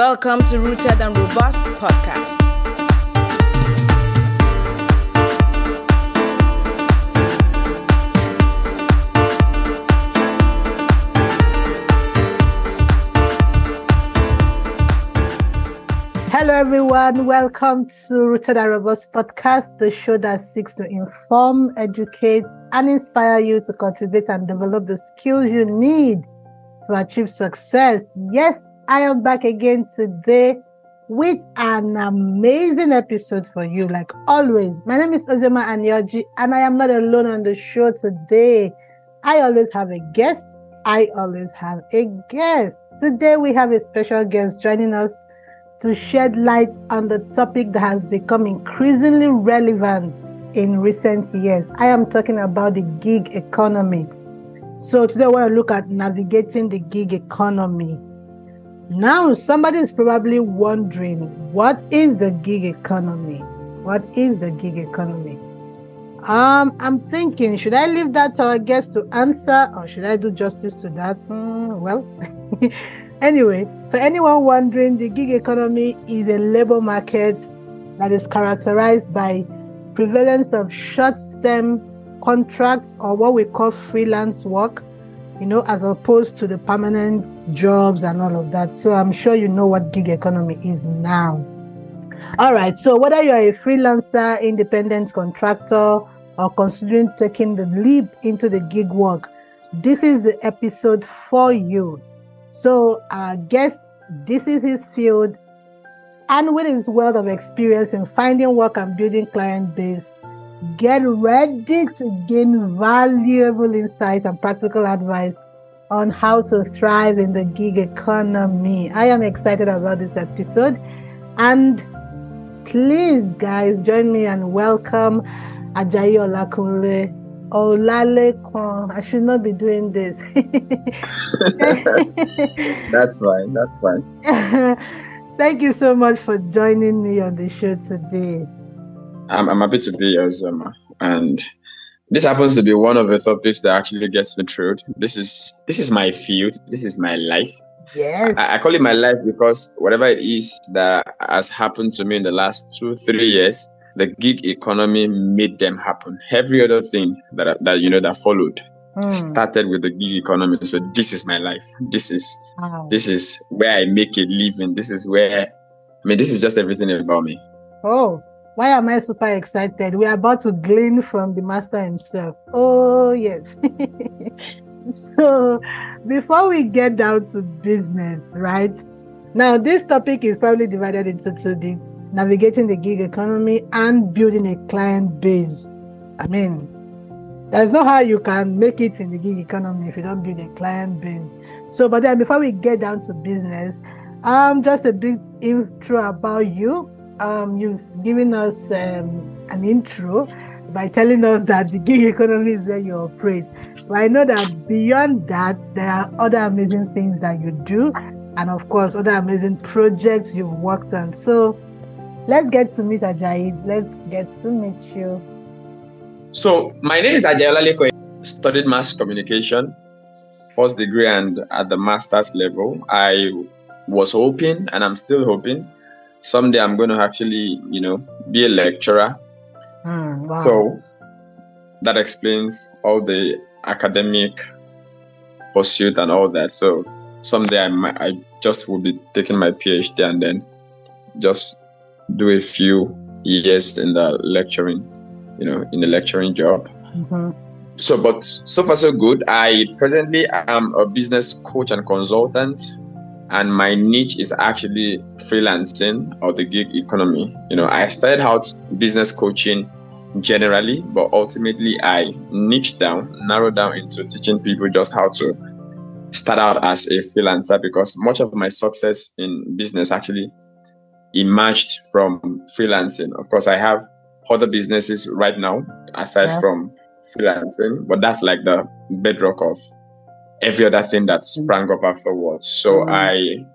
Welcome to Rooted and Robust podcast. Hello, everyone. Welcome to Rooted and Robust podcast, the show that seeks to inform, educate, and inspire you to cultivate and develop the skills you need to achieve success. Yes, I am back again today with an amazing episode for you, like always. My name is Ozioma Anyoji, and I am not alone on the show today. I always have a guest. I always have a guest. Today, we have a special guest joining us to shed light on the topic that has become increasingly relevant in recent years. I am talking about the gig economy. So today I want to look at navigating the gig economy. Now, somebody is probably wondering, what is the gig economy? What is the gig economy? Um, I'm thinking, should I leave that to our guest to answer, or should I do justice to that? Hmm, well, anyway, for anyone wondering, the gig economy is a labor market that is characterized by prevalence of short-term contracts or what we call freelance work, you know, as opposed to the permanent jobs and all of that. So I'm sure you know what gig economy is now. All right. So whether you're a freelancer, independent contractor, or considering taking the leap into the gig work, this is the episode for you. So our guest, this is his field, and with his wealth of experience in finding work and building client base, get ready to gain valuable insights and practical advice on how to thrive in the gig economy. I am excited about this episode. And please, guys, join me and welcome Ajayi Olakunle Olalekan. I should not be doing this. that's fine. That's fine. Thank you so much for joining me on the show today. I'm, I'm happy to be here, Zoma. And this happens to be one of the topics that actually gets me through. This is this is my field. This is my life. Yes. I, I, call it my life because whatever it is that has happened to me in the last two, three years, the gig economy made them happen. Every other thing that that you know that followed mm. started with the gig economy. So this is my life. This is wow. this is where I make a living. This is where I mean this is just everything about me. Oh, why am I super excited? We are about to glean from the master himself. Oh, yes. so, before we get down to business, right? Now, this topic is probably divided into two the navigating the gig economy and building a client base. I mean, there's no how you can make it in the gig economy if you don't build a client base. So, but then before we get down to business, um, just a big intro about you um, you've given us um, an intro by telling us that the gig economy is where you operate. But I know that beyond that, there are other amazing things that you do, and of course, other amazing projects you've worked on. So let's get to meet Ajayi. Let's get to meet you. So my name is Ajayi Olalekan. Studied mass communication, first degree, and at the master's level. I was hoping, and I'm still hoping, someday I'm going to actually, you know, be a lecturer. Mm, wow. So that explains all the academic pursuit and all that. So someday I might, I just will be taking my PhD and then just do a few years in the lecturing, you know, in the lecturing job. Mm-hmm. So, but so far so good. I presently am a business coach and consultant and my niche is actually freelancing or the gig economy. You know, I started out business coaching generally, but ultimately I niched down, narrowed down into teaching people just how to start out as a freelancer because much of my success in business actually emerged from freelancing. Of course, I have other businesses right now aside yeah. from freelancing, but that's like the bedrock of every other thing that mm. sprang up afterwards. So mm. I,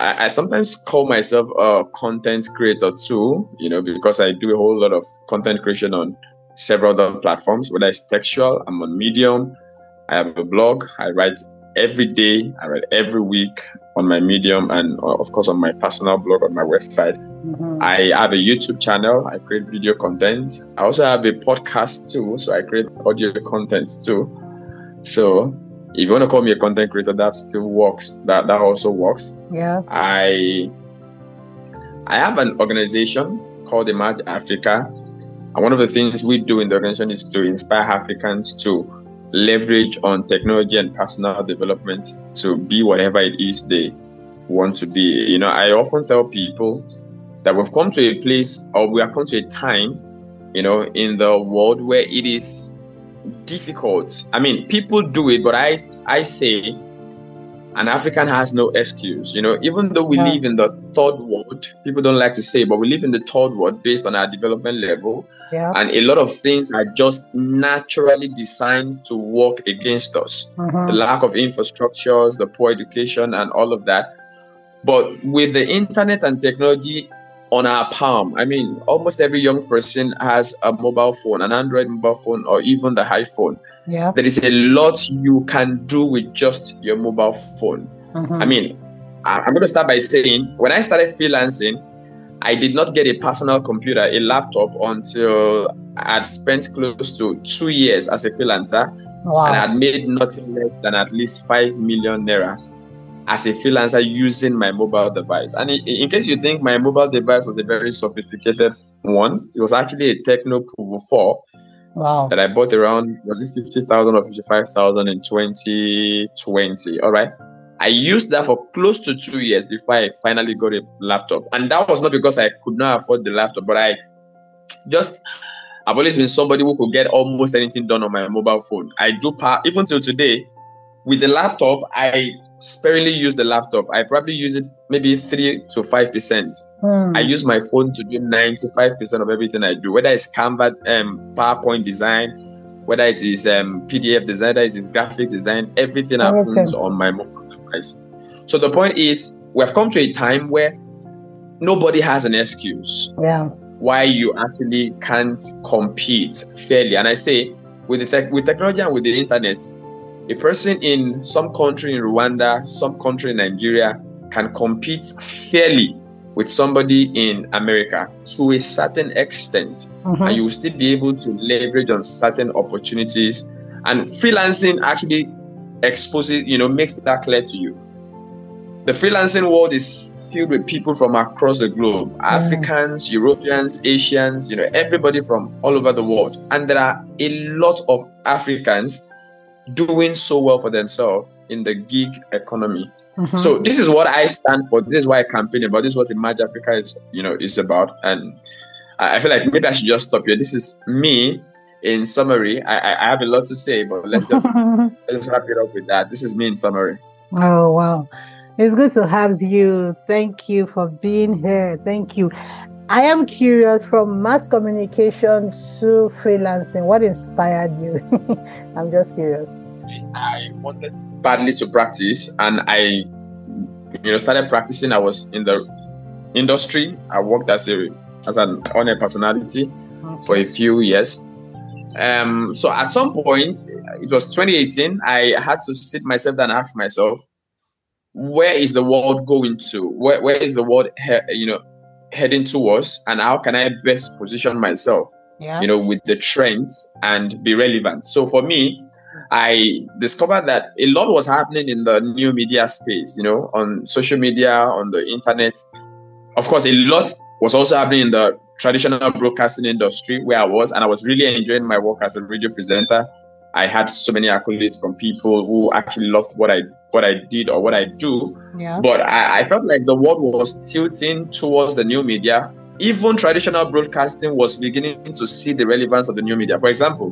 I, I sometimes call myself a content creator too, you know, because I do a whole lot of content creation on several other platforms, whether it's textual, I'm on Medium, I have a blog, I write every day, I write every week on my Medium and, uh, of course, on my personal blog on my website. Mm-hmm. I have a YouTube channel. I create video content. I also have a podcast too, so I create audio content too. So if you want to call me a content creator, that still works. That that also works. Yeah. I I have an organization called Imagine Africa. And one of the things we do in the organization is to inspire Africans to leverage on technology and personal development to be whatever it is they want to be. You know, I often tell people that we've come to a place or we have come to a time, you know, in the world where it is difficult. I mean, people do it, but I I say an African has no excuse. You know, even though we yeah. live in the third world, people don't like to say, but we live in the third world based on our development level. Yeah. And a lot of things are just naturally designed to work against us. Mm-hmm. The lack of infrastructures, the poor education, and all of that. But with the internet and technology, on our palm. I mean, almost every young person has a mobile phone, an Android mobile phone, or even the iPhone. Yeah. There is a lot you can do with just your mobile phone. Mm-hmm. I mean, I'm going to start by saying when I started freelancing, I did not get a personal computer, a laptop, until I had spent close to two years as a freelancer. Wow. And I had made nothing less than at least 5 million naira as a freelancer using my mobile device. And in, case you think my mobile device was a very sophisticated one, it was actually a Tecno Pouvoir 4 wow. that I bought around, was it 50,000 or 55,000 in 2020? All right. I used that for close to two years before I finally got a laptop. And that was not because I could not afford the laptop, but I just, I've always been somebody who could get almost anything done on my mobile phone. I do, part, even till today, with the laptop, I sparingly use the laptop. I probably use it maybe three to five percent. Mm. I use my phone to do ninety-five percent of everything I do, whether it's Canva, um, PowerPoint design, whether it is um, PDF design, whether it is graphic design. Everything happens on my mobile device. So the point is, we have come to a time where nobody has an excuse. Yeah. Why you actually can't compete fairly, and I say with the tech, with technology and with the internet, a person in some country in Rwanda, some country in Nigeria can compete fairly with somebody in America to a certain extent, mm-hmm. and you will still be able to leverage on certain opportunities. And freelancing actually exposes, you know, makes that clear to you. The freelancing world is filled with people from across the globe mm. Africans, Europeans, Asians, you know, everybody from all over the world. And there are a lot of Africans doing so well for themselves in the gig economy. Mm-hmm. So this is what I stand for. This is why I campaign about. This is what Emerge Africa is, you know, is about. And I feel like maybe I should just stop here. This is me in summary. I, I have a lot to say, but let's just let's wrap it up with that. This is me in summary. Oh wow. It's good to have you. Thank you for being here. Thank you. I am curious from mass communication to freelancing, what inspired you? I'm just curious. I wanted badly to practice and I you know started practicing. I was in the industry. I worked as a as an on-air personality okay. for a few years. Um, so at some point, it was 2018, I had to sit myself down and ask myself, where is the world going to? Where, where is the world, you know, heading towards and how can I best position myself, yeah. you know, with the trends and be relevant. So for me, I discovered that a lot was happening in the new media space, you know, on social media, on the internet. Of course, a lot was also happening in the traditional broadcasting industry where I was, and I was really enjoying my work as a radio presenter. I had so many accolades from people who actually loved what I what I did or what I do. Yeah. But I, I felt like the world was tilting towards the new media. Even traditional broadcasting was beginning to see the relevance of the new media. For example,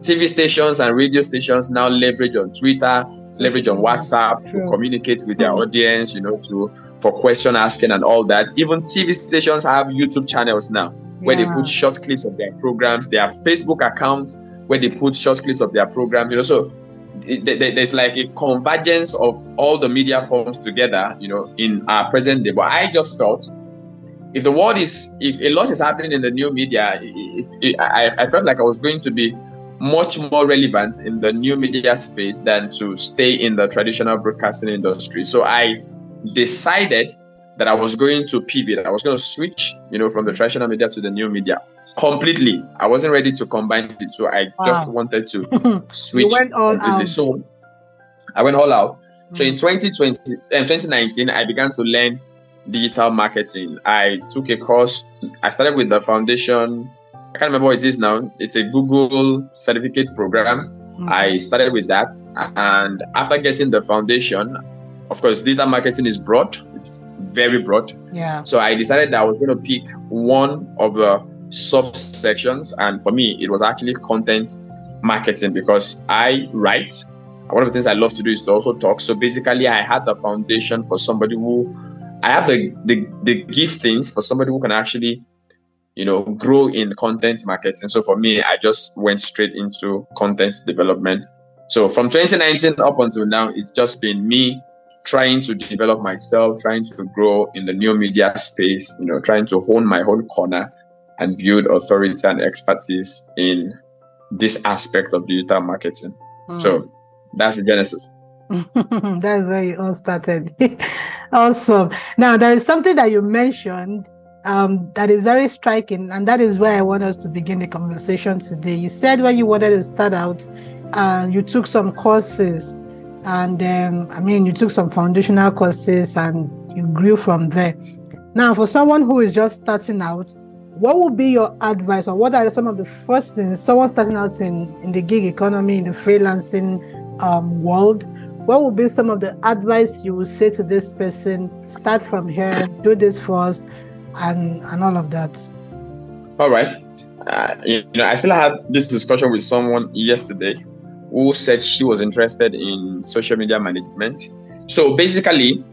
TV stations and radio stations now leverage on Twitter, leverage on WhatsApp to communicate with their hmm. audience, you know, to for question asking and all that. Even TV stations have YouTube channels now where yeah. they put short clips of their programs. Have Facebook accounts where they put short clips of their programs. You know, so there's like a convergence of all the media forms together, you know, in our present day. But I just thought, if the world is, if a lot is happening in the new media, if, if I, I felt like I was going to be much more relevant in the new media space than to stay in the traditional broadcasting industry. So I decided that I was going to pivot. I was going to switch, you know, from the traditional media to the new media completely. I wasn't ready to combine it, so I wow. just wanted to switch. you went all out. So I went all out. So in 2020 and 2019, I began to learn digital marketing. I took a course. I started with the foundation. I can't remember what it is now. It's a Google certificate program. Mm-hmm. I started with that, and after getting the foundation, of course, digital marketing is broad. It's very broad. Yeah. So I decided that I was going to pick one of the subsections, and for me, it was actually content marketing because I write. One of the things I love to do is to also talk. So basically, I had the foundation for somebody who I have the the, the giftings for somebody who can actually, you know, grow in content marketing. So for me, I just went straight into content development. So from 2019 up until now, it's just been me trying to develop myself, trying to grow in the new media space, you know, trying to hone my own corner and build authority and expertise in this aspect of digital marketing. Mm. So that's the genesis. that's where it all started. awesome. Now, there is something that you mentioned um, that is very striking, and that is where I want us to begin the conversation today. You said when you wanted to start out, uh, you took some courses and um, I mean, you took some foundational courses and you grew from there. Now, for someone who is just starting out, what would be your advice, or what are some of the first things someone starting out in, in the gig economy, in the freelancing um, world? What would be some of the advice you would say to this person? Start from here, do this first, and and all of that. All right. Uh, you know, I still had this discussion with someone yesterday who said she was interested in social media management. So basically,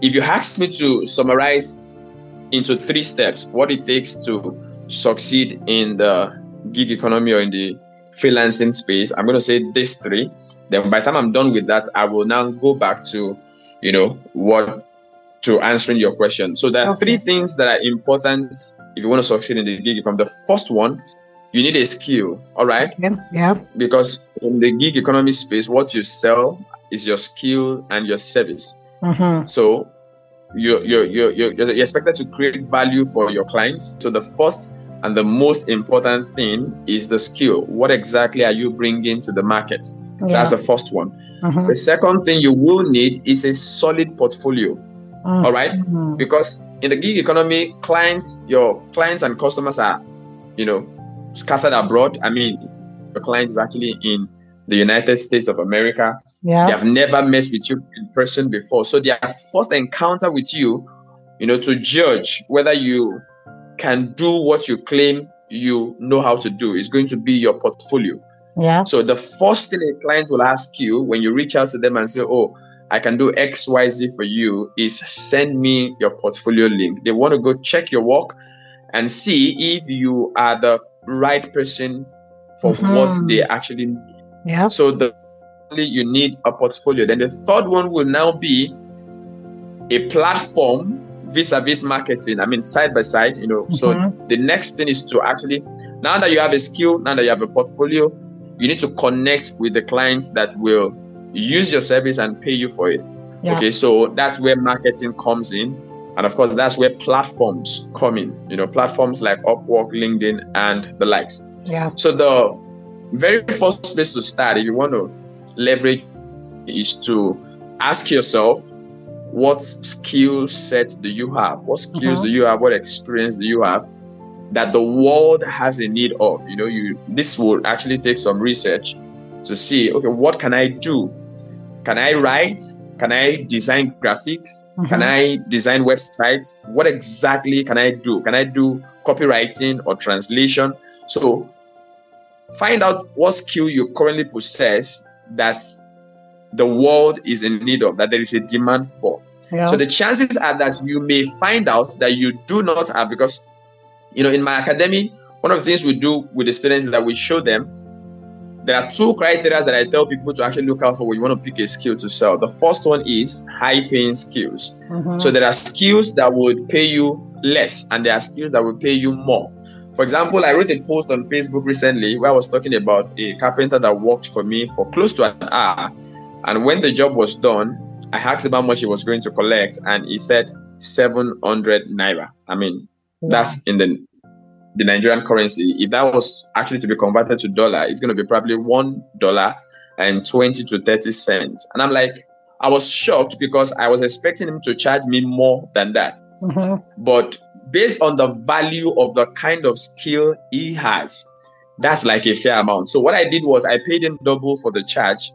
if you ask me to summarize into three steps what it takes to succeed in the gig economy or in the freelancing space, I'm going to say these three. Then by the time I'm done with that, I will now go back to, you know, what to answering your question. So there are okay. three things that are important if you want to succeed in the gig economy. The first one you need a skill, all right? Yeah. yeah. Because in the gig economy space, what you sell is your skill and your service. Mm-hmm. So you're, you're, you're, you're expected to create value for your clients. So the first and the most important thing is the skill. What exactly are you bringing to the market? Yeah. That's the first one. Mm-hmm. The second thing you will need is a solid portfolio. Mm-hmm. All right? Mm-hmm. Because in the gig economy, clients, your clients and customers are, you know, scattered abroad. I mean, your client is actually in the United States of America. Yeah. They have never met with you in person before. So their first encounter with you, you know, to judge whether you can do what you claim you know how to do is going to be your portfolio. Yeah. So the first thing a client will ask you when you reach out to them and say, Oh, I can do XYZ for you is send me your portfolio link. They want to go check your work and see if you are the right person for mm-hmm. what they actually need. Yeah. So the you need a portfolio. Then the third one will now be a platform vis-a-vis marketing. I mean, side by side, you know. Mm-hmm. So the next thing is to actually now that you have a skill, now that you have a portfolio, you need to connect with the clients that will use your service and pay you for it. Yeah. Okay, so that's where marketing comes in. And of course, that's where platforms come in, you know, platforms like Upwork, LinkedIn, and the likes. Yeah. So the very first place to start, if you want to leverage, is to ask yourself, what skill set do you have? What skills mm-hmm. do you have? What experience do you have that the world has a need of? You know, you this will actually take some research to see, okay, what can I do? Can I write? Can I design graphics? Mm-hmm. Can I design websites? What exactly can I do? Can I do copywriting or translation? So find out what skill you currently possess that the world is in need of, that there is a demand for. Yeah. So the chances are that you may find out that you do not have because you know in my academy, one of the things we do with the students is that we show them there are two criteria that I tell people to actually look out for when you want to pick a skill to sell. The first one is high paying skills. Mm-hmm. So there are skills that would pay you less, and there are skills that will pay you more. For example, I wrote a post on Facebook recently where I was talking about a carpenter that worked for me for close to an hour. And when the job was done, I asked him how much he was going to collect, and he said 700 naira. I mean, wow. that's in the the Nigerian currency. If that was actually to be converted to dollar, it's going to be probably one dollar and 20 to 30 cents. And I'm like, I was shocked because I was expecting him to charge me more than that. Mm-hmm. But based on the value of the kind of skill he has, that's like a fair amount. So what I did was I paid him double for the charge.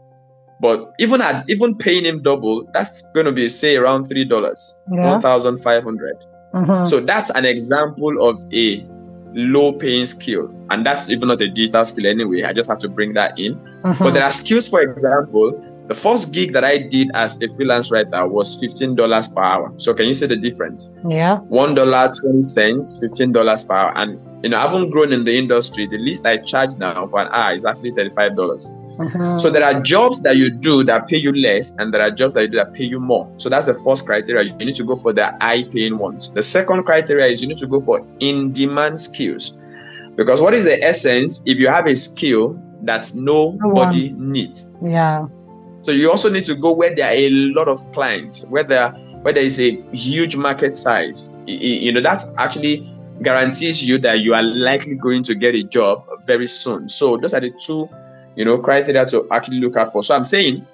But even at even paying him double, that's going to be say around three dollars, yeah. one thousand five hundred. Mm-hmm. So that's an example of a low paying skill. And that's even not a digital skill anyway. I just have to bring that in. Mm-hmm. But there are skills, for example, the first gig that I did as a freelance writer was $15 per hour. So can you see the difference? Yeah. $1, 20 cents, $15 per hour. And you know, I haven't grown in the industry. The least I charge now for an hour is actually $35. dollars mm-hmm. So there are jobs that you do that pay you less, and there are jobs that you do that pay you more. So that's the first criteria. You need to go for the high paying ones. The second criteria is you need to go for in demand skills. Because what is the essence if you have a skill that nobody needs? Yeah. So you also need to go where there are a lot of clients, where there where there is a huge market size. You know, that actually guarantees you that you are likely going to get a job very soon. So those are the two, you know, criteria to actually look out for. So I'm saying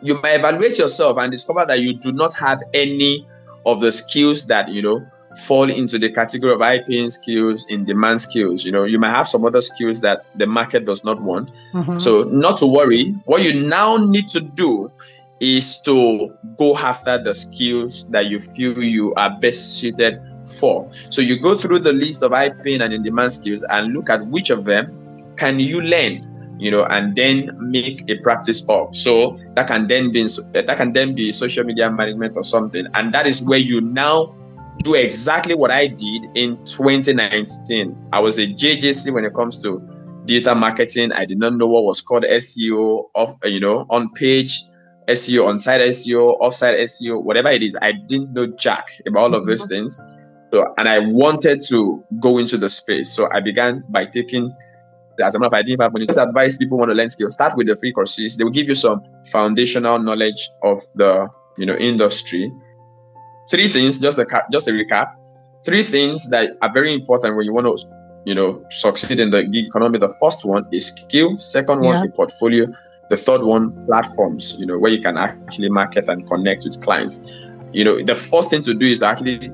you evaluate yourself and discover that you do not have any of the skills that you know fall into the category of high paying skills, in demand skills. You know, you might have some other skills that the market does not want. Mm-hmm. So, not to worry. What you now need to do is to go after the skills that you feel you are best suited for. So, you go through the list of high paying and in demand skills and look at which of them can you learn you know, and then make a practice of. So that can then be that can then be social media management or something, and that is where you now do exactly what I did in 2019. I was a JJC when it comes to digital marketing. I did not know what was called SEO of you know on page SEO, on site SEO, offsite SEO, whatever it is. I didn't know jack about all of those mm-hmm. things. So and I wanted to go into the space. So I began by taking as a matter of fact, I didn't have money. Just advise people want to learn skills. Start with the free courses. They will give you some foundational knowledge of the you know industry three things, just a just a recap. Three things that are very important when you want to, you know, succeed in the gig economy. The first one is skill. Second one, yeah. portfolio. The third one, platforms. You know, where you can actually market and connect with clients. You know, the first thing to do is to actually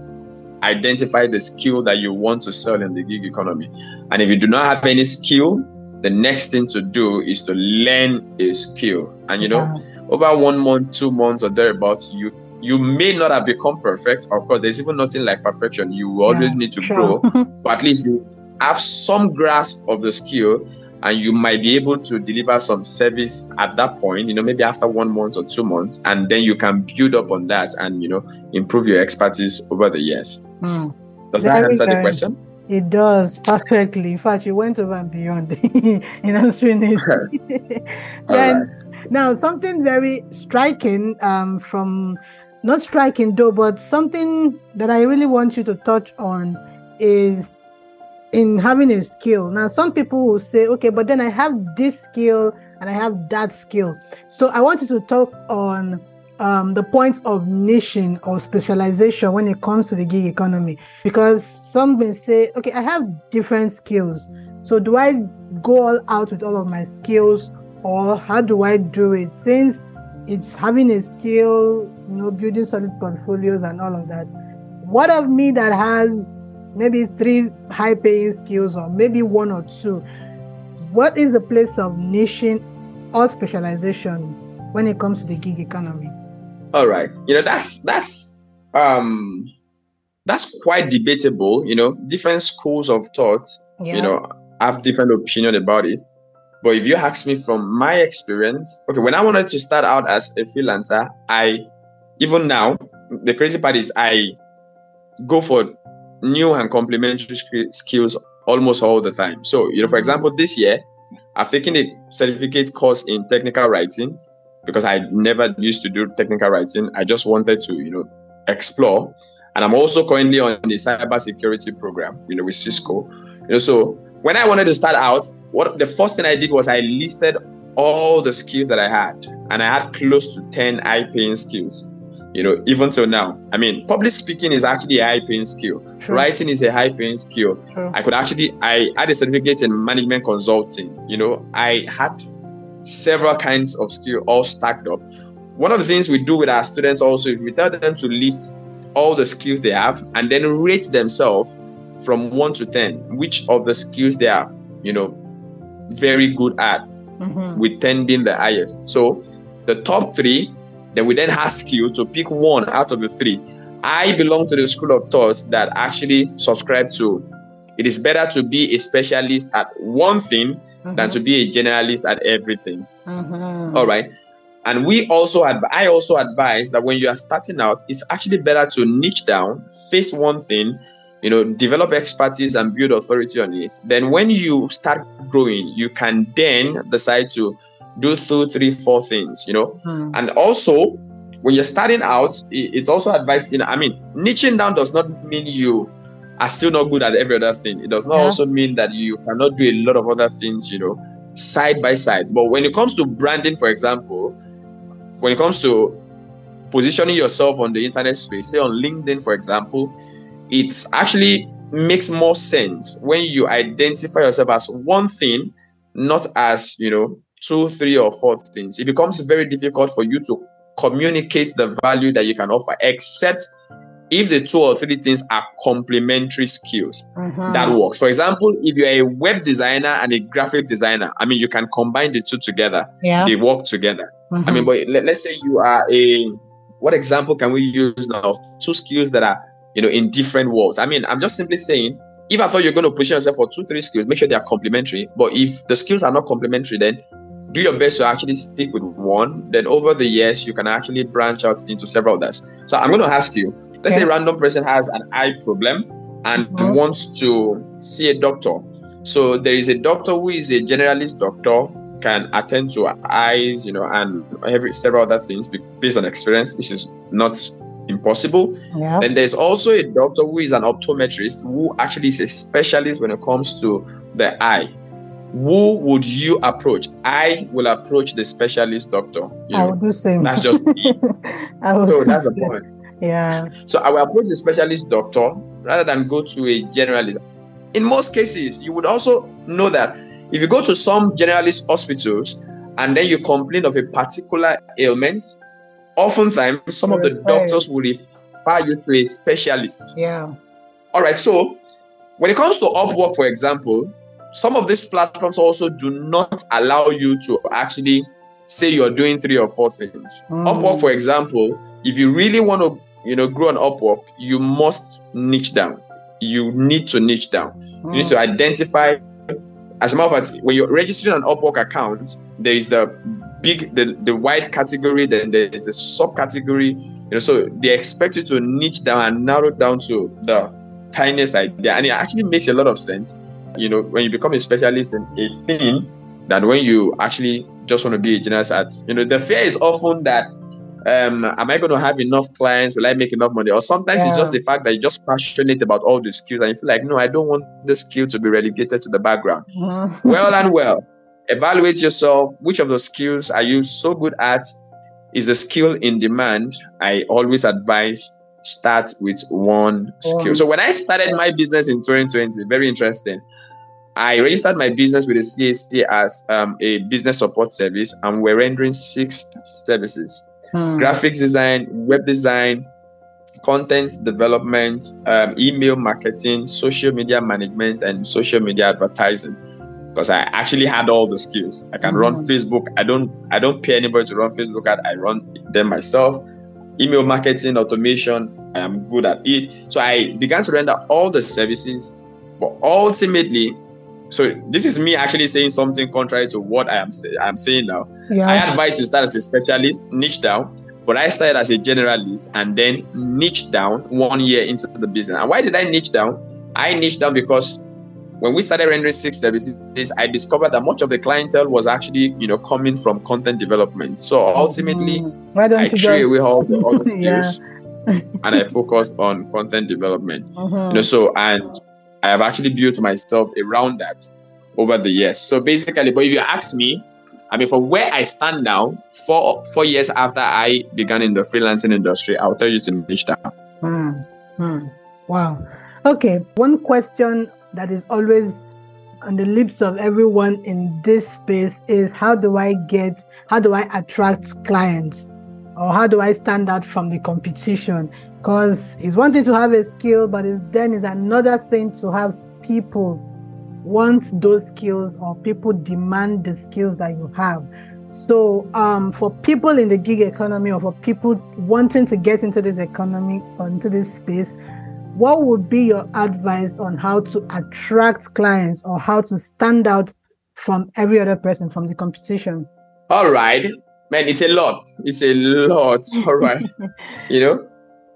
identify the skill that you want to sell in the gig economy. And if you do not have any skill, the next thing to do is to learn a skill. And you know, wow. over one month, two months, or thereabouts, you you may not have become perfect. Of course, there's even nothing like perfection. You always yeah, need to grow, but at least you have some grasp of the skill and you might be able to deliver some service at that point, you know, maybe after one month or two months, and then you can build up on that and, you know, improve your expertise over the years. Mm. Does Very that answer good. the question? It does perfectly. In fact, you went over and beyond in answering it. then, right. Now, something very striking um, from not striking though, but something that I really want you to touch on is in having a skill. Now, some people will say, okay, but then I have this skill and I have that skill. So I want you to talk on um, the point of niching or specialization when it comes to the gig economy. Because some may say, okay, I have different skills. So do I go all out with all of my skills or how do I do it? Since it's having a skill, you know, building solid portfolios and all of that. What of me that has maybe three high paying skills or maybe one or two? What is the place of niching or specialization when it comes to the gig economy? All right. You know, that's that's um that's quite debatable, you know, different schools of thought, yeah. you know, have different opinion about it. But if you ask me from my experience, okay, when I wanted to start out as a freelancer, I even now the crazy part is I go for new and complementary skills almost all the time. So, you know, for example, this year I've taken a certificate course in technical writing because I never used to do technical writing. I just wanted to, you know, explore. And I'm also currently on the cybersecurity program, you know, with Cisco. You know, so when I wanted to start out, what the first thing I did was I listed all the skills that I had, and I had close to 10 high paying skills. You know, even till now. I mean, public speaking is actually a high paying skill. True. Writing is a high paying skill. True. I could actually, I had a certificate in management consulting. You know, I had several kinds of skill all stacked up. One of the things we do with our students also is we tell them to list all the skills they have and then rate themselves from one to 10, which of the skills they are, you know, very good at, mm-hmm. with 10 being the highest. So the top three, then we then ask you to pick one out of the three. I belong to the school of thought that actually subscribe to it is better to be a specialist at one thing mm-hmm. than to be a generalist at everything. Mm-hmm. All right. And we also adv- I also advise that when you are starting out, it's actually better to niche down, face one thing, you know, develop expertise and build authority on it. Then when you start growing, you can then decide to do two, three, four things, you know. Hmm. And also, when you're starting out, it's also advised, you know, I mean, niching down does not mean you are still not good at every other thing. It does not yeah. also mean that you cannot do a lot of other things, you know, side by side. But when it comes to branding, for example, when it comes to positioning yourself on the internet space, say on LinkedIn, for example, it's actually makes more sense when you identify yourself as one thing, not as you know two, three, or four things. It becomes very difficult for you to communicate the value that you can offer, except if the two or three things are complementary skills mm-hmm. that works for example if you're a web designer and a graphic designer i mean you can combine the two together yeah. they work together mm-hmm. i mean but let, let's say you are a what example can we use now of two skills that are you know in different worlds. I mean i'm just simply saying if i thought you're going to push yourself for two three skills make sure they are complementary. But if the skills are not complementary then do your best to actually stick with one. Then over the years you can actually branch out into several others. So i'm going to ask you Let's say a random person has an eye problem and mm-hmm. wants to see a doctor. So there is a doctor who is a generalist doctor, can attend to eyes, you know, and every several other things based on experience, which is not impossible. Yeah. And there's also a doctor who is an optometrist who actually is a specialist when it comes to the eye. Who would you approach? I will approach the specialist doctor. I will do same. That's just me. I will so that's the point. Yeah. So I will approach the specialist doctor rather than go to a generalist. In most cases, you would also know that if you go to some generalist hospitals and then you complain of a particular ailment, oftentimes some of the doctors will refer you to a specialist. Yeah. All right. So when it comes to Upwork, for example, some of these platforms also do not allow you to actually say you're doing three or four things. Mm. Upwork, for example, if you really want to you know, grow an Upwork, you must niche down. You need to niche down. Mm. You need to hmm. identify. As a matter of fact, when you're registering an Upwork account, there is the big, the, the wide category, then there is the subcategory. You know, so they expect you to niche down and narrow down to the tiniest idea, and it actually makes a lot of sense. You know, when you become a specialist in a thing, that when you actually just want to be a generalist at. You know, the fear is often that um, am I going to have enough clients? Will I make enough money? Or sometimes yeah. it's just the fact that you're just passionate about all the skills and you feel like, no, I don't want the skill to be relegated to the background. Mm-hmm. well and well, evaluate yourself. Which of the skills are you so good at? Is the skill in demand? I always advise start with one skill. So when I started my business in 2020, very interesting. I registered my business with the CAC as um, a business support service, and we're rendering six services hmm. graphics design, web design, content development, um, email marketing, social media management, and social media advertising. Because I actually had all the skills. I can run hmm. Facebook. I don't. I don't pay anybody to run Facebook ad. I run them myself. Email marketing, automation. I am good at it. So I began to render all the services. But ultimately, so this is me actually saying something contrary to what I am say, I'm saying now. Yeah. I advise you start as a specialist, niche down, but I started as a generalist and then niche down one year into the business. And why did I niche down? I niche down because when we started rendering six services, I discovered that much of the clientele was actually, you know, coming from content development. So ultimately, mm. why don't I you trade away all the other skills yeah. and I focused on content development. Mm-hmm. You know, so and I have actually built myself around that over the years. So basically, but if you ask me, I mean, from where I stand now, four four years after I began in the freelancing industry, I'll tell you to niche down. Hmm. Hmm. Wow. Okay. One question that is always on the lips of everyone in this space is how do I get, how do I attract clients? Or how do I stand out from the competition? Because it's one thing to have a skill, but then is another thing to have people want those skills or people demand the skills that you have. So, um, for people in the gig economy or for people wanting to get into this economy or into this space, what would be your advice on how to attract clients or how to stand out from every other person from the competition? All right, man, it's a lot. It's a lot. All right, you know,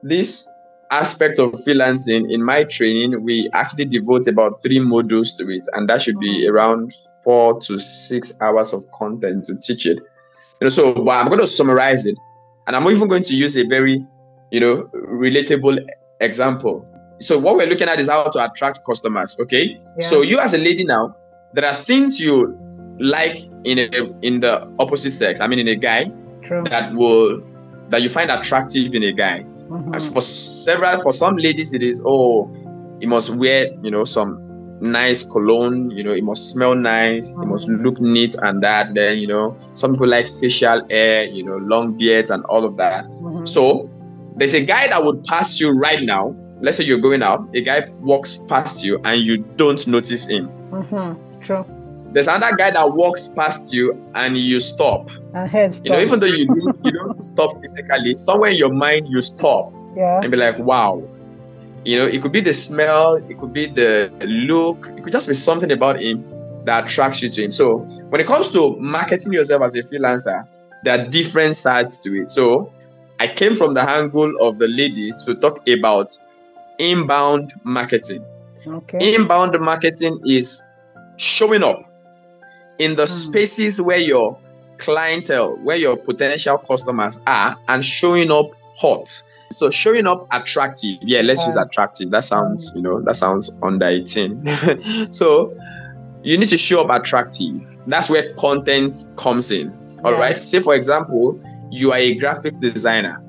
this aspect of freelancing in my training, we actually devote about three modules to it, and that should be mm-hmm. around four to six hours of content to teach it. You know, so but I'm going to summarize it, and I'm even going to use a very, you know, relatable example. So what we're looking at is how to attract customers. Okay, Yeah. so you as a lady now, there are things you like in a, in the opposite sex. I mean, in a guy True. that will that you find attractive in a guy. Mhm. As for several, for some ladies, it is oh, he must wear you know some nice cologne. You know, it must smell nice. It must look neat and that. Then you know, some people like facial hair. You know, long beards and all of that. Mhm. So there's a guy that would pass you right now. Let's say you're going out, a guy walks past you and you don't notice him. Mhm. True. There's another guy that walks past you and you stop. And head You know, even though you do, you don't stop physically, somewhere in your mind you stop yeah. and be like, wow. You know, it could be the smell, it could be the look, it could just be something about him that attracts you to him. So when it comes to marketing yourself as a freelancer, there are different sides to it. So I came from the angle of the lady to talk about inbound marketing. Okay. Inbound marketing is showing up in the Hmm. spaces where your clientele, where your potential customers are, and showing up hot. So showing up attractive. Yeah, let's use attractive. That sounds, you know, that sounds under 18. so you need to show up attractive. That's where content comes in. All Yeah. right. Say, for example, you are a graphic designer.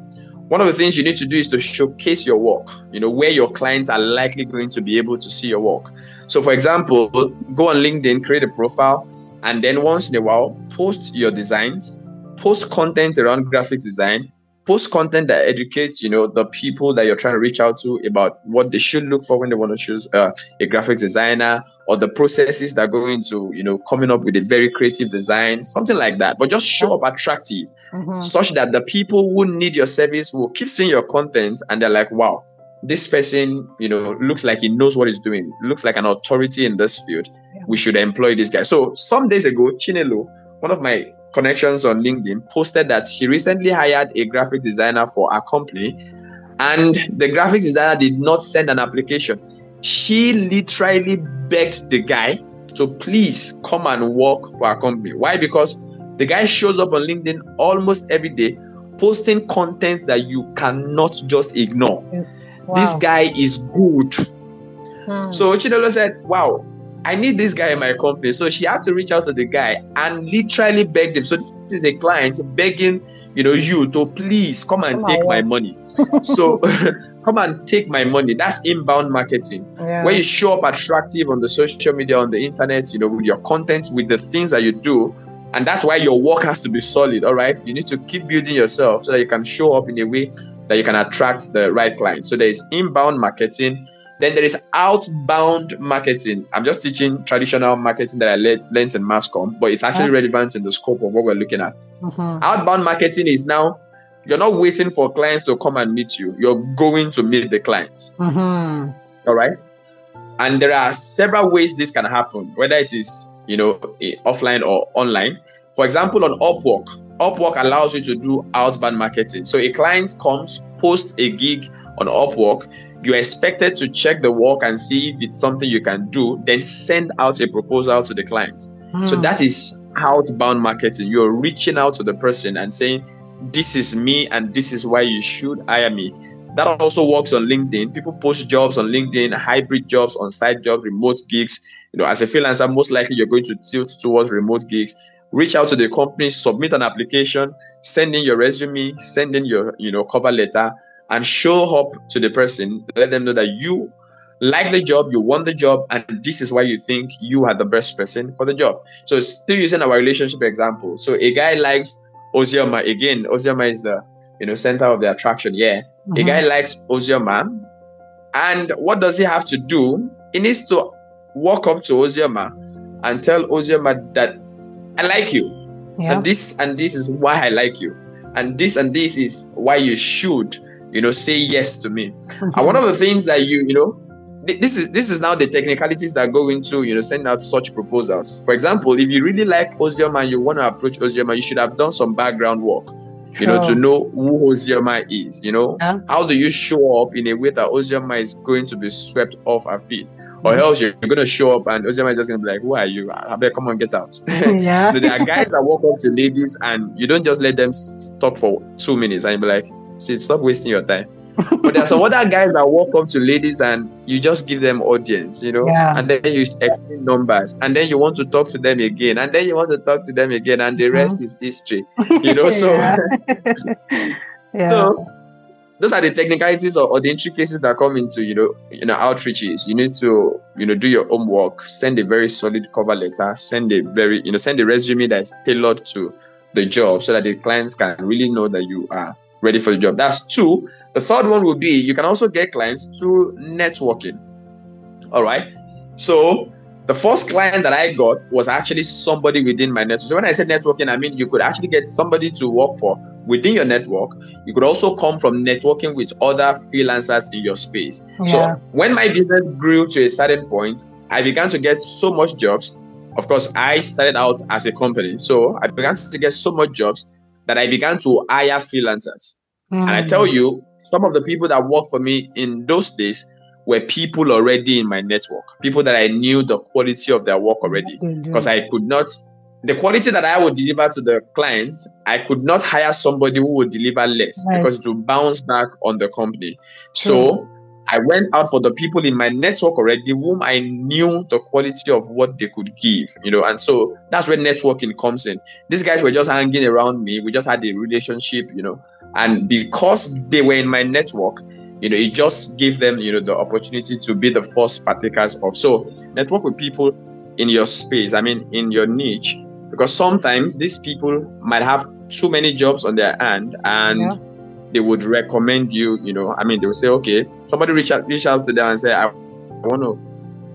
One of the things you need to do is to showcase your work, you know, where your clients are likely going to be able to see your work. So, for example, go on LinkedIn, create a profile, and then once in a while, post your designs, post content around graphic design, post content that educates, you know, the people that you're trying to reach out to about what they should look for when they want to choose uh, a graphic designer or the processes that go into, you know, coming up with a very creative design, something like that. But just show up attractive Mhm. such that the people who need your service will keep seeing your content and they're like, wow, this person, you know, looks like he knows what he's doing, looks like an authority in this field. Yeah. We should employ this guy. So some days ago, Chinelo, one of my connections on LinkedIn, posted that she recently hired a graphic designer for our company, and the graphic designer did not send an application. She literally begged the guy to please come and work for our company. Why? Because the guy shows up on LinkedIn almost every day, posting content that you cannot just ignore. Wow. This guy is good. Hmm. So Chinelo said, Wow, I need this guy in my company. So she had to reach out to the guy and literally begged him. So this is a client begging, you know, you to please come and Come take my money. so come and take my money. That's inbound marketing yeah. where you show up attractive on the social media, on the internet, you know, with your content, with the things that you do. And that's why your work has to be solid. All right. You need to keep building yourself so that you can show up in a way that you can attract the right clients. So there is inbound marketing. Then there is outbound marketing. I'm just teaching traditional marketing that I le- learned in Masscom, but it's actually Okay. relevant in the scope of what we're looking at. Mhm. Outbound marketing is now you're not waiting for clients to come and meet you. You're going to meet the clients. Mhm. All right. And there are several ways this can happen, whether it is, you know, offline or online. For example, on Upwork, Upwork allows you to do outbound marketing. So a client comes, posts a gig on Upwork, you're expected to check the work and see if it's something you can do, then send out a proposal to the client. So Hmm. that is outbound marketing. You're reaching out to the person and saying, This is me and this is why you should hire me. That also works on LinkedIn. People post jobs on LinkedIn, hybrid jobs, on site jobs, remote gigs. You know, as a freelancer, most likely you're going to tilt towards remote gigs. reach out to the company, submit an application, send in your resume, send in your you know cover letter, and show up to the person. Let them know that you like the job, you want the job, and this is why you think you are the best person for the job. So still using our relationship example. So a guy likes Ozioma. Again, Ozioma is the you know center of the attraction. Yeah. Mm-hmm. A guy likes Ozioma. And what does he have to do? He needs to walk up to Ozioma and tell Ozioma that I like you. Yeah. And this and this is why I like you. And this and this is why you should, you know, say yes to me. Mm-hmm. And one of the things that you, you know, this is this is now the technicalities that go into you know sending out such proposals. For example, if you really like Ozioma and you want to approach Ozioma, you should have done some background work, you know, to know who Ozioma is. You know, yeah. how do you show up in a way that Ozioma is going to be swept off her feet? or else you're gonna show up and Ozioma is just gonna be like, "Who are you? I better come on, get out." Yeah. there are guys that walk up to ladies and you don't just let them talk for two minutes and you be like, "See, stop wasting your time." but there are some other guys that walk up to ladies and you just give them audience, you know, yeah. and then you explain numbers, and then you want to talk to them again, and then you want to talk to them again, and the rest mm-hmm. is history, you know. So, yeah. so those are the technicalities or, or, the intricacies that come into you know you know outreaches you need to you know do your homework send a very solid cover letter send a very you know send a resume that's tailored to the job so that the clients can really know that you are ready for the job that's two the third one will be you can also get clients through networking all right so the first client that I got was actually somebody within my network. So when I said networking, I mean you could actually get somebody to work for within your network. You could also come from networking with other freelancers in your space. Yeah. So when my business grew to a certain point, I began to get so much jobs. Of course, I started out as a company. So I began to get so much jobs that I began to hire freelancers. Mm. And I tell you, some of the people that worked for me in those days were people already in my network, people that I knew the quality of their work already. Because I could not, the quality that I would deliver to the clients, I could not hire somebody who would deliver less nice. because it would bounce back on the company. So I went out for the people in my network already whom I knew the quality of what they could give, you know, and so that's where networking comes in. These guys were just hanging around me. We just had a relationship, you know, and because they were in my network, you know, it just gave them, you know, the opportunity to be the first partakers of. So network with people in your space, I mean, in your niche, because sometimes these people might have too many jobs on their hand and yeah. They would recommend you, you know, I mean, they would say, okay, somebody reach out, reach out to them and say, I, I want to,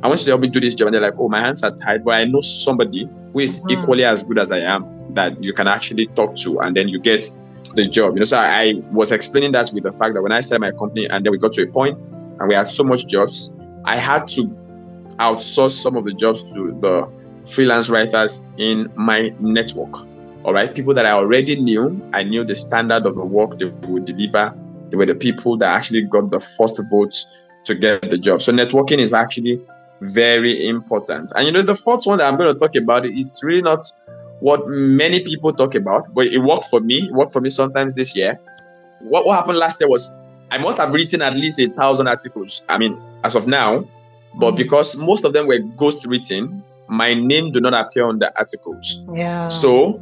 I want you to help me do this job. And they're like, oh, my hands are tied, but I know somebody who is mm-hmm. equally as good as I am that you can actually talk to. And then you get the job. You know, so I, was explaining that with the fact that when I started my company and then we got to a point and we had so much jobs, I had to outsource some of the jobs to the freelance writers in my network. All right, people that I already knew, I knew the standard of the work they would deliver. They were the people that actually got the first votes to get the job. So networking is actually very important. And you know, the fourth one that I'm going to talk about, it's really not what many people talk about, but it worked for me. It worked for me sometimes this year. What, what happened last year was I must have written at least a thousand articles. I mean, as of now, but because most of them were ghost written, my name do not appear on the articles. Yeah. So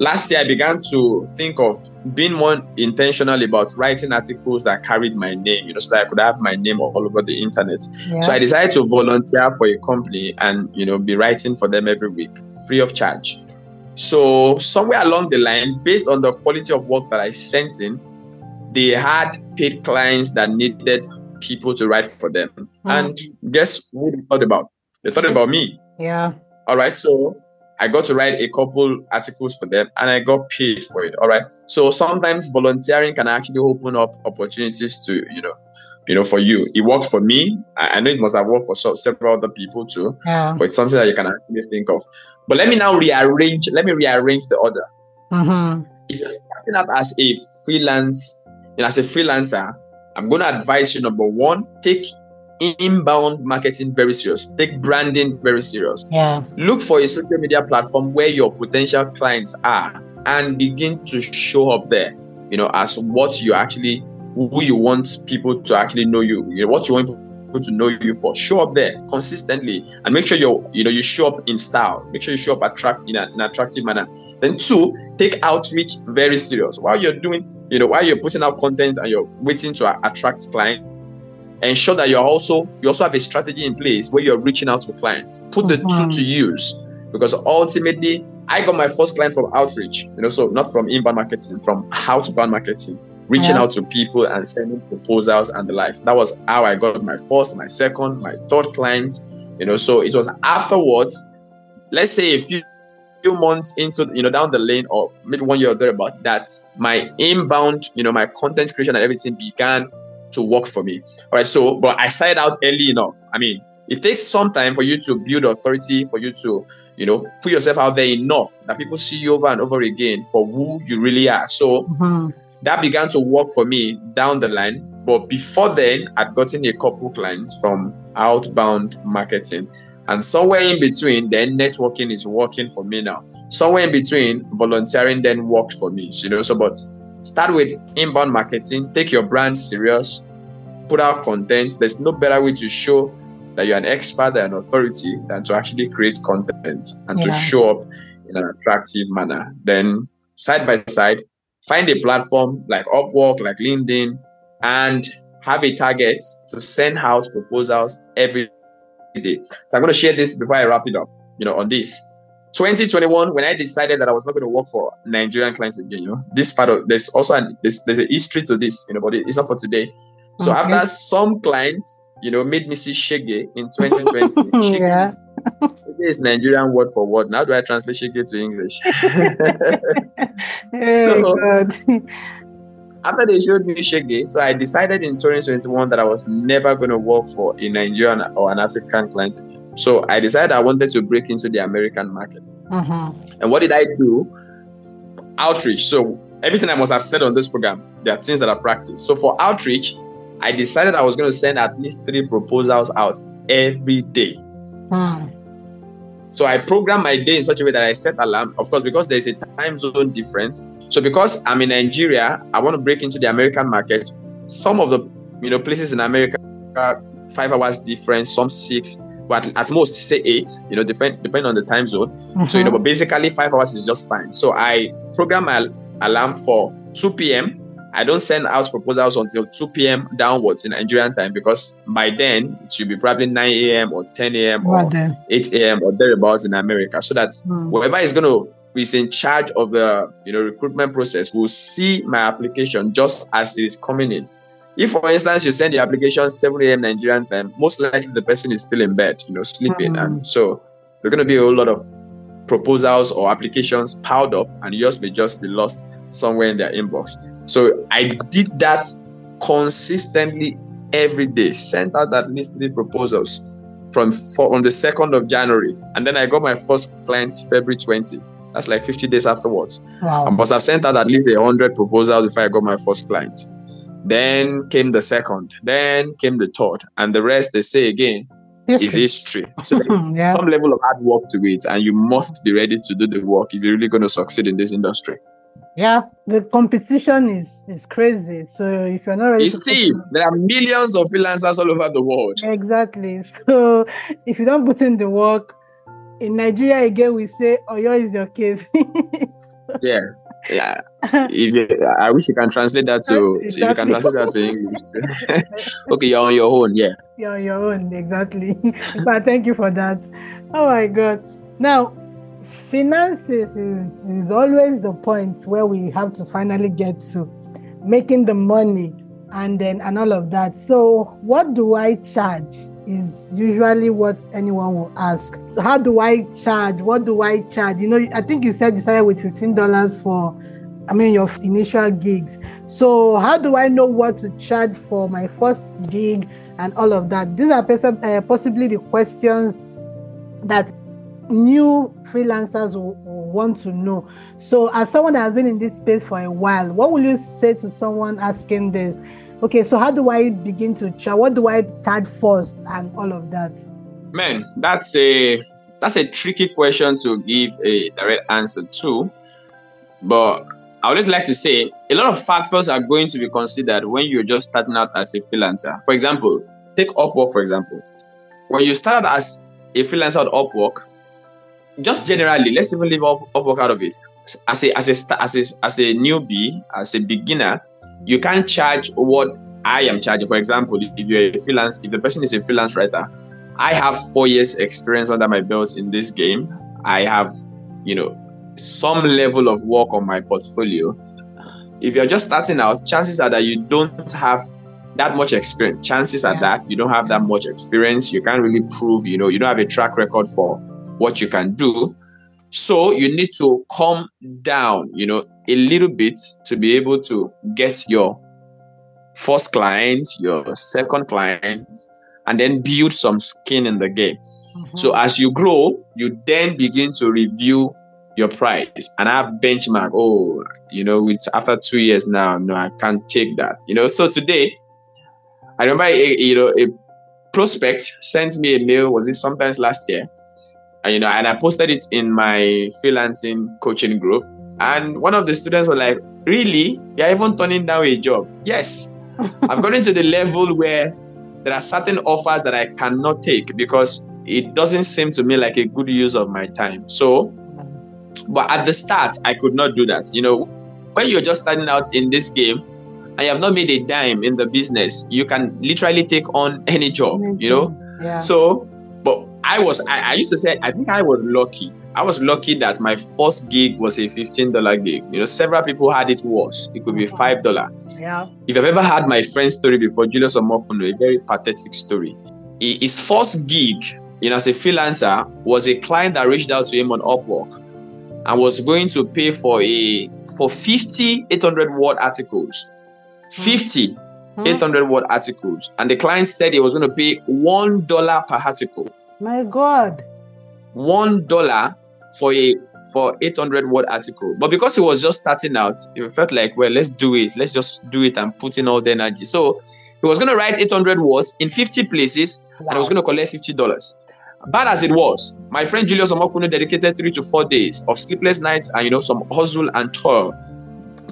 last year I began to think of being more intentional about writing articles that carried my name, you know, so that I could have my name all over the internet. Yeah. So I decided to volunteer for a company and you know be writing for them every week, free of charge. So somewhere along the line, based on the quality of work that I sent in, they had paid clients that needed people to write for them. Mm. And guess who they thought about? They thought about me. Yeah. All right. So I got to write a couple articles for them and I got paid for it. All right. So sometimes volunteering can actually open up opportunities to, you know, you know, for you. It worked for me. I, know it must have worked for so, several other people too. Yeah. But it's something that you can actually think of. But let me now rearrange. Let me rearrange the order. Mm-hmm. If you're starting up as a freelance, you know, as a freelancer, I'm going to advise you. Number one, take inbound marketing very serious. Take branding very serious. Yeah. Look for a social media platform where your potential clients are and begin to show up there. You know, as what you actually who you want people to actually know you, you know, what you want people to know you for. Show up there consistently and make sure you you know you show up in style. Make sure you show up attract in, a, in an attractive manner. Then two, take outreach very serious. While you're doing, you know, while you're putting out content and you're waiting to attract clients, ensure that you're also you also have a strategy in place where you're reaching out to clients. Put the mm-hmm. two to use because ultimately I got my first client from outreach, you know, so not from inbound marketing, from outbound marketing, reaching yeah. out to people and sending proposals and the likes. That was how I got my first, my second, my third clients, you know. So it was afterwards, let's say a few few months into you know down the lane or maybe one year or thereabout that my inbound you know my content creation and everything began to work for me all right so but i started out early enough i mean it takes some time for you to build authority, for you to, you know, put yourself out there enough that people see you over and over again for who you really are. So mm-hmm. that began to work for me down the line. But before then, I'd gotten a couple clients from outbound marketing. And somewhere in between, then networking is working for me now. Somewhere in between, volunteering then worked for me. You know, so but start with inbound marketing, take your brand serious, put out content. There's no better way to show that you're an expert and an authority than to actually create content and yeah. to show up in an attractive manner. Then side by side, find a platform like Upwork, like LinkedIn, and have a target to send out proposals every day. So I'm going to share this before I wrap it up. You know, on this 2021, when I decided that I was not going to work for Nigerian clients again, you know, this part of there's also an, there's, there's a history to this, you know, but it's not for today. So okay. after some clients you know, made me see Shege in 2020. Shege, yeah. Shege is Nigerian word for word. Now do I translate Shege to English? Oh, so, after they showed me Shege, so I decided in 2021 that I was never going to work for a Nigerian or an African client So I decided I wanted to break into the American market. Mm-hmm. And what did I do? Outreach. So everything I must have said on this program, there are things that I practice. So for outreach, I decided I was going to send at least three proposals out every day. Hmm. So I programmed my day in such a way that I set alarm, of course, because there's a time zone difference. So because I'm in Nigeria, I want to break into the American market. Some of the you know places in America, five hours difference, some six, but at most say eight. You know, depend, depending on the time zone. Mm-hmm. So you know, mm-hmm. but basically five hours is just fine. So I program my alarm for 2 p.m. I don't send out proposals until 2 p.m. downwards in Nigerian time because by then it should be probably 9 a.m. or 10 a.m. or 8 a.m. or thereabouts in America. So that mm. whoever is going to is in charge of the you know recruitment process will see my application just as it is coming in. If, for instance, you send the application 7 a.m. Nigerian time, most likely the person is still in bed, you know, sleeping, mm. and so there's going to be a whole lot of proposals or applications piled up, and yours may just be lost somewhere in their inbox. So I did that consistently every day, sent out at least three proposals from from the 2nd of January. And then I got my first clients February 20. That's like 50 days afterwards. Wow. I must have sent out at least a 100 proposals before I got my first client. Then came the second, then came the third, and the rest they say again history. is history. So there's yeah. some level of hard work to it, and you must be ready to do the work if you're really going to succeed in this industry. Yeah, the competition is is crazy. So if you're not ready, it's steep. There are millions of freelancers all over the world. Exactly. So if you don't put in the work, in Nigeria again, we say, "Oh, your is your case." yeah, yeah. If you, I wish you can translate that to exactly. you can translate that to English. okay, you're on your own. Yeah, you're on your own. Exactly. but thank you for that. Oh my God. Now finances is, is always the point where we have to finally get to making the money and then and all of that so what do i charge is usually what anyone will ask. So how do i charge? What do i charge? You know i think you said you started with $15 for i mean your initial gigs. So how do i know what to charge for my first gig and all of that? These are uh, possibly the questions that new freelancers will want to know. So, as someone that has been in this space for a while, what will you say to someone asking this? Okay, so how do I begin to? What do I charge first, and all of that? Man, that's a that's a tricky question to give a direct answer to. But I always like to say a lot of factors are going to be considered when you're just starting out as a freelancer. For example, take Upwork for example. When you started as a freelancer on Upwork, just generally, let's even leave Up, Upwork out of it. As a as a as a as a newbie, as a beginner, you can't charge what I am charging. For example, if you're a freelance, if the person is a freelance writer, I have four years experience under my belt in this game. I have, you know, some level of work on my portfolio. If you're just starting out, chances are that you don't have that much experience. Chances are that you don't have that much experience. You can't really prove, you know, you don't have a track record for what you can do. So you need to come down, you know, a little bit to be able to get your first client, your second client, and then build some skin in the game. Mm-hmm. So as you grow, you then begin to review your price and have benchmark. Oh, you know, it's after two years now, no, I can't take that. You know, so today, I remember, a, you know, a prospect sent me a mail. Was it sometimes last year? And, you know, and I posted it in my freelancing coaching group. And one of the students was like, "Really? You're even turning down a job?" Yes, I've gotten to the level where there are certain offers that I cannot take because it doesn't seem to me like a good use of my time. So, but at the start, I could not do that. You know, when you're just starting out in this game and you have not made a dime in the business, you can literally take on any job, you know? Yeah. So, I was, I, I used to say, I think I was lucky I was lucky that my first gig was a $15 gig. You know, several people had it worse. It could be $5. Yeah. If you've ever had my friend's story before, Julius Omokuno, a very pathetic story. His first gig, you know, as a freelancer, was a client that reached out to him on Upwork and was going to pay for a for 50 800 word articles. 50 hmm. 800 word articles. And the client said he was going to pay $1 per article. My God. One dollar for a for 800 word article. But because he was just starting out, it felt like, well, let's do it. Let's just do it and put in all the energy. So he was going to write 800 words in 50 places wow. and he was going to collect $50. Bad as it was, my friend Julius Omokuno dedicated three to four days of sleepless nights and you know some hustle and toil.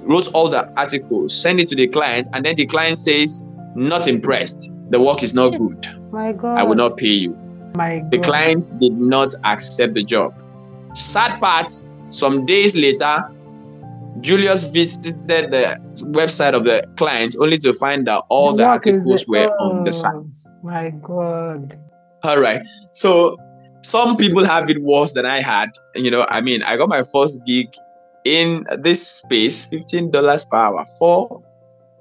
Wrote all the articles, sent it to the client, and then the client says, "Not impressed. The work is not good. My God, I will not pay you." My God. The client did not accept the job. Sad part, some days later, Julius visited the website of the client only to find that all the articles were oh, on the site. My God. All right. So some people have it worse than I had. You know, I mean, I got my first gig in this space, $15 per hour, four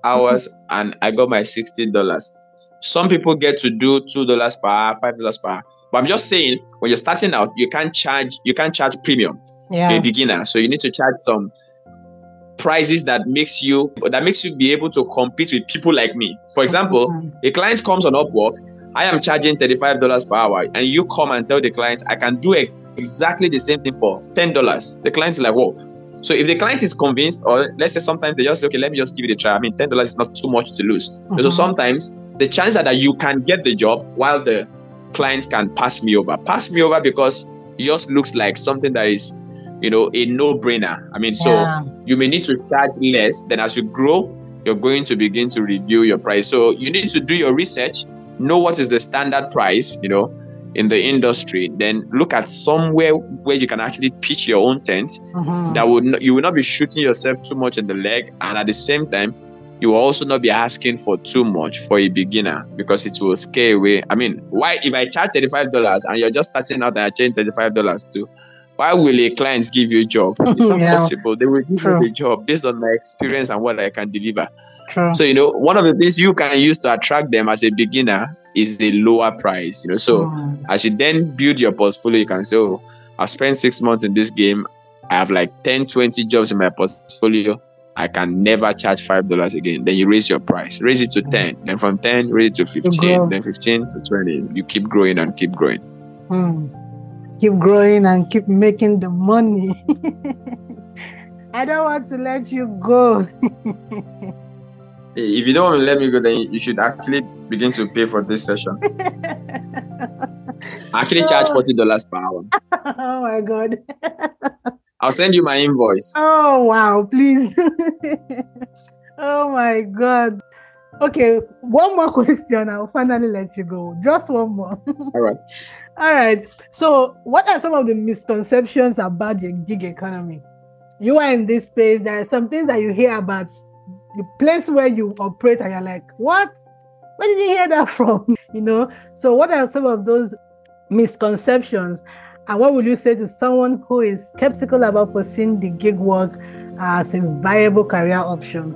hours, mm-hmm. and I got my $60. Some people get to do two dollars per hour, five dollars per hour. But I'm just saying, when you're starting out, you can't charge you can't charge premium. Yeah. A beginner, so you need to charge some prices that makes you that makes you be able to compete with people like me. For example, mm-hmm. a client comes on Upwork, I am charging $35 per hour, and you come and tell the client I can do exactly the same thing for $10. The client's like, whoa. So if the client is convinced, or let's say sometimes they just say, okay, let me just give it a try. I mean, $10 is not too much to lose. Mm-hmm. So sometimes the chance that you can get the job while the client can pass me over. Pass me over because it just looks like something that is, you know, a no-brainer. I mean, so yeah. you may need to charge less. Then as you grow, you're going to begin to review your price. So you need to do your research, know what is the standard price, you know, in the industry. Then look at somewhere where you can actually pitch your own tent. Mm-hmm. That would not, you will not be shooting yourself too much in the leg, and at the same time you will also not be asking for too much for a beginner because it will scare away. I mean, why if I charge $35 and you're just starting out and I charge $35 too, why will a client give you a job? It's not yeah. possible. They will give True. you a job based on my experience and what I can deliver. True. So, you know, one of the things you can use to attract them as a beginner is the lower price, you know. So mm. as you then build your portfolio, you can say, Oh, I spent six months in this game. I have like 10, 20 jobs in my portfolio. I can never charge five dollars again. Then you raise your price, raise it to mm. ten. Then from ten, raise it to fifteen. Then fifteen to twenty. You keep growing and keep growing. Hmm. Keep growing and keep making the money. I don't want to let you go. if you don't want to let me go, then you should actually begin to pay for this session. I actually charge forty dollars per hour. oh my god. I'll send you my invoice. Oh wow, please. oh my god. Okay, one more question. I'll finally let you go. Just one more. All right. All right. So, what are some of the misconceptions about the gig economy? You are in this space. There are some things that you hear about the place where you operate, and you're like, "What? Where did you hear that from?" You know. So, what are some of those misconceptions? And what would you say to someone who is skeptical about pursuing the gig work as a viable career option?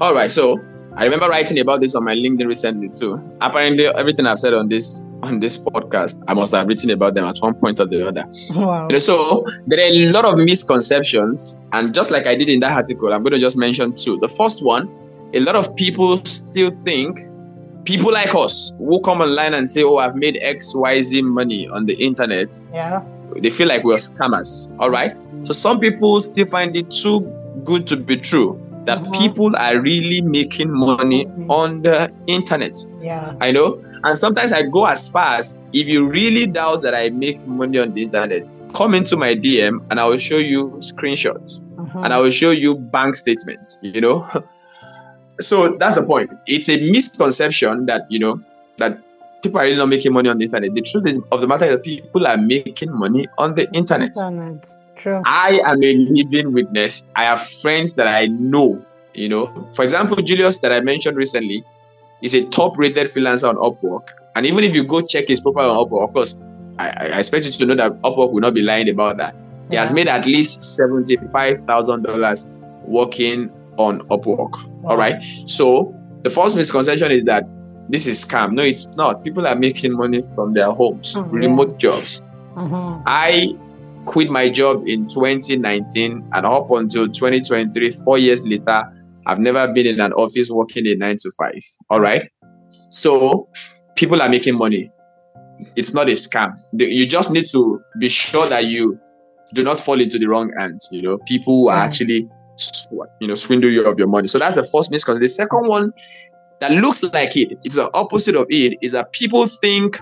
All right. So I remember writing about this on my LinkedIn recently too. Apparently, everything I've said on this on this podcast, I must have written about them at one point or the other. Wow. So there are a lot of misconceptions, and just like I did in that article, I'm going to just mention two. The first one, a lot of people still think people like us who come online and say, "Oh, I've made X, Y, Z money on the internet." Yeah. They feel like we're scammers. All right. So some people still find it too good to be true that Mhm. people are really making money Mhm. on the internet. Yeah. I know. And sometimes I go as far as if you really doubt that I make money on the internet, come into my DM and I will show you screenshots Mhm. and I will show you bank statements, you know. so that's the point. It's a misconception that, you know, that people are really not making money on the internet. The truth is of the matter is that people are making money on the internet. Internet. True. I am a living witness. I have friends that I know, you know. For example, Julius that I mentioned recently is a top rated freelancer on Upwork. And even if you go check his profile on Upwork, of course, I, I expect you to know that Upwork will not be lying about that. He has made at least $75,000 working on Upwork. All right. So the false misconception is that this is scam. No, it's not. People are making money from their homes, yeah. remote jobs. Mhm. I quit my job in 2019 and up until 2023, four years later, I've never been in an office working a nine to five. All right. So people are making money. It's not a scam. You just need to be sure that you do not fall into the wrong hands. You know, people who are Mhm. actually, you know, swindle you of your money. So that's the first misconception. The second one that looks like it, it's the opposite of it, is that people think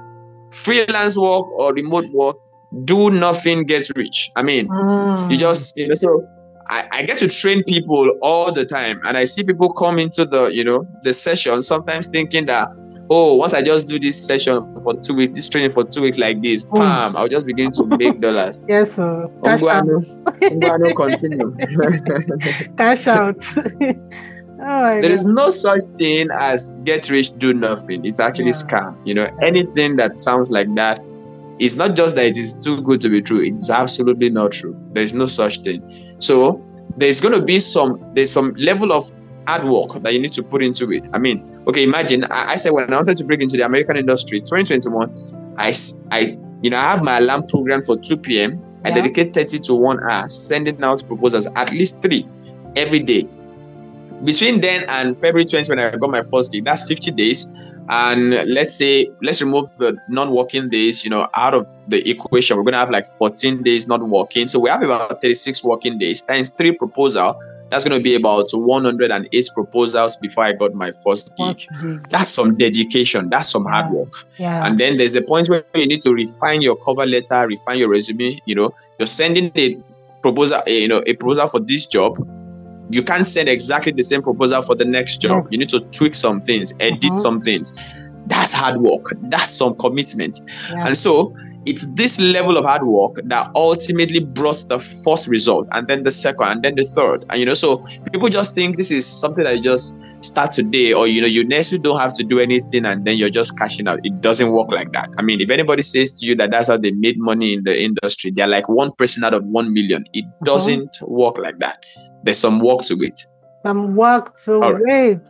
freelance work or remote work do nothing gets rich. I mean, Mm. you just you know so I, I get to train people all the time and I see people come into the you know the session sometimes thinking that oh once I just do this session for two weeks this training for two weeks like this Mm. bam I'll just begin to make dollars Yes, sir. Cash out. Ongwano. Ongwano, continue Cash out. oh there is no such thing as get rich do nothing it's actually Yeah. scam you know anything that sounds like that it's not just that it is too good to be true. It's absolutely not true. There is no such thing. So there's going to be some there's some level of hard work that you need to put into it. I mean okay imagine i, I said when i wanted to break into the american industry 2021 I I you know i have my alarm program for 2 p.m i Yeah. dedicate 30 to 1 hour sending out proposals at least three every day. Between then and February 20 when I got my first gig, that's 50 days. And let's say let's remove the non-working days, you know, out of the equation. We're gonna have like 14 days not working. So we have about 36 working days times three proposal. That's gonna be about 108 proposals before I got my first gig. That's some dedication, that's some hard work. Yeah. And then there's the point where you need to refine your cover letter, refine your resume. You know, you're sending a proposal, you know, a proposal for this job. You can't send exactly the same proposal for the next job. Yes. You need to tweak some things, edit Mhm. some things. That's hard work. That's some commitment. Yeah. And so it's this level of hard work that ultimately brought the first result, and then the second, and then the third. And you know, so people just think this is something that you just start today, or you know, you necessarily don't have to do anything, and then you're just cashing out. It doesn't work like that. I mean, if anybody says to you that that's how they made money in the industry, they're like one person out of one million. It uh-huh. doesn't work like that. There's some work to it. Some work to All right.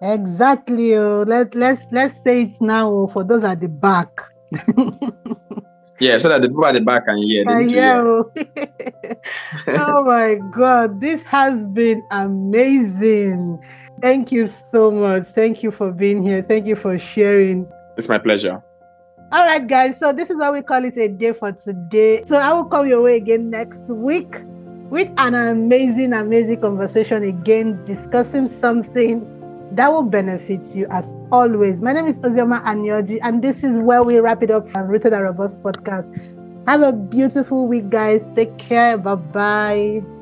Exactly. Oh. Let let's let's say it now oh, for those at the back. Yeah, so that the people at the back can hear. Uh, yeah. hear. oh my god, this has been amazing. Thank you so much. Thank you for being here. Thank you for sharing. It's my pleasure. All right, guys. So this is why we call it a day for today. So I will come your way again next week with an amazing, amazing conversation again, discussing something that will benefit you as always. My name is Ozioma Anyoji, and this is where we wrap it up on Rooted and Robust podcast. Have a beautiful week, guys. Take care. Bye bye.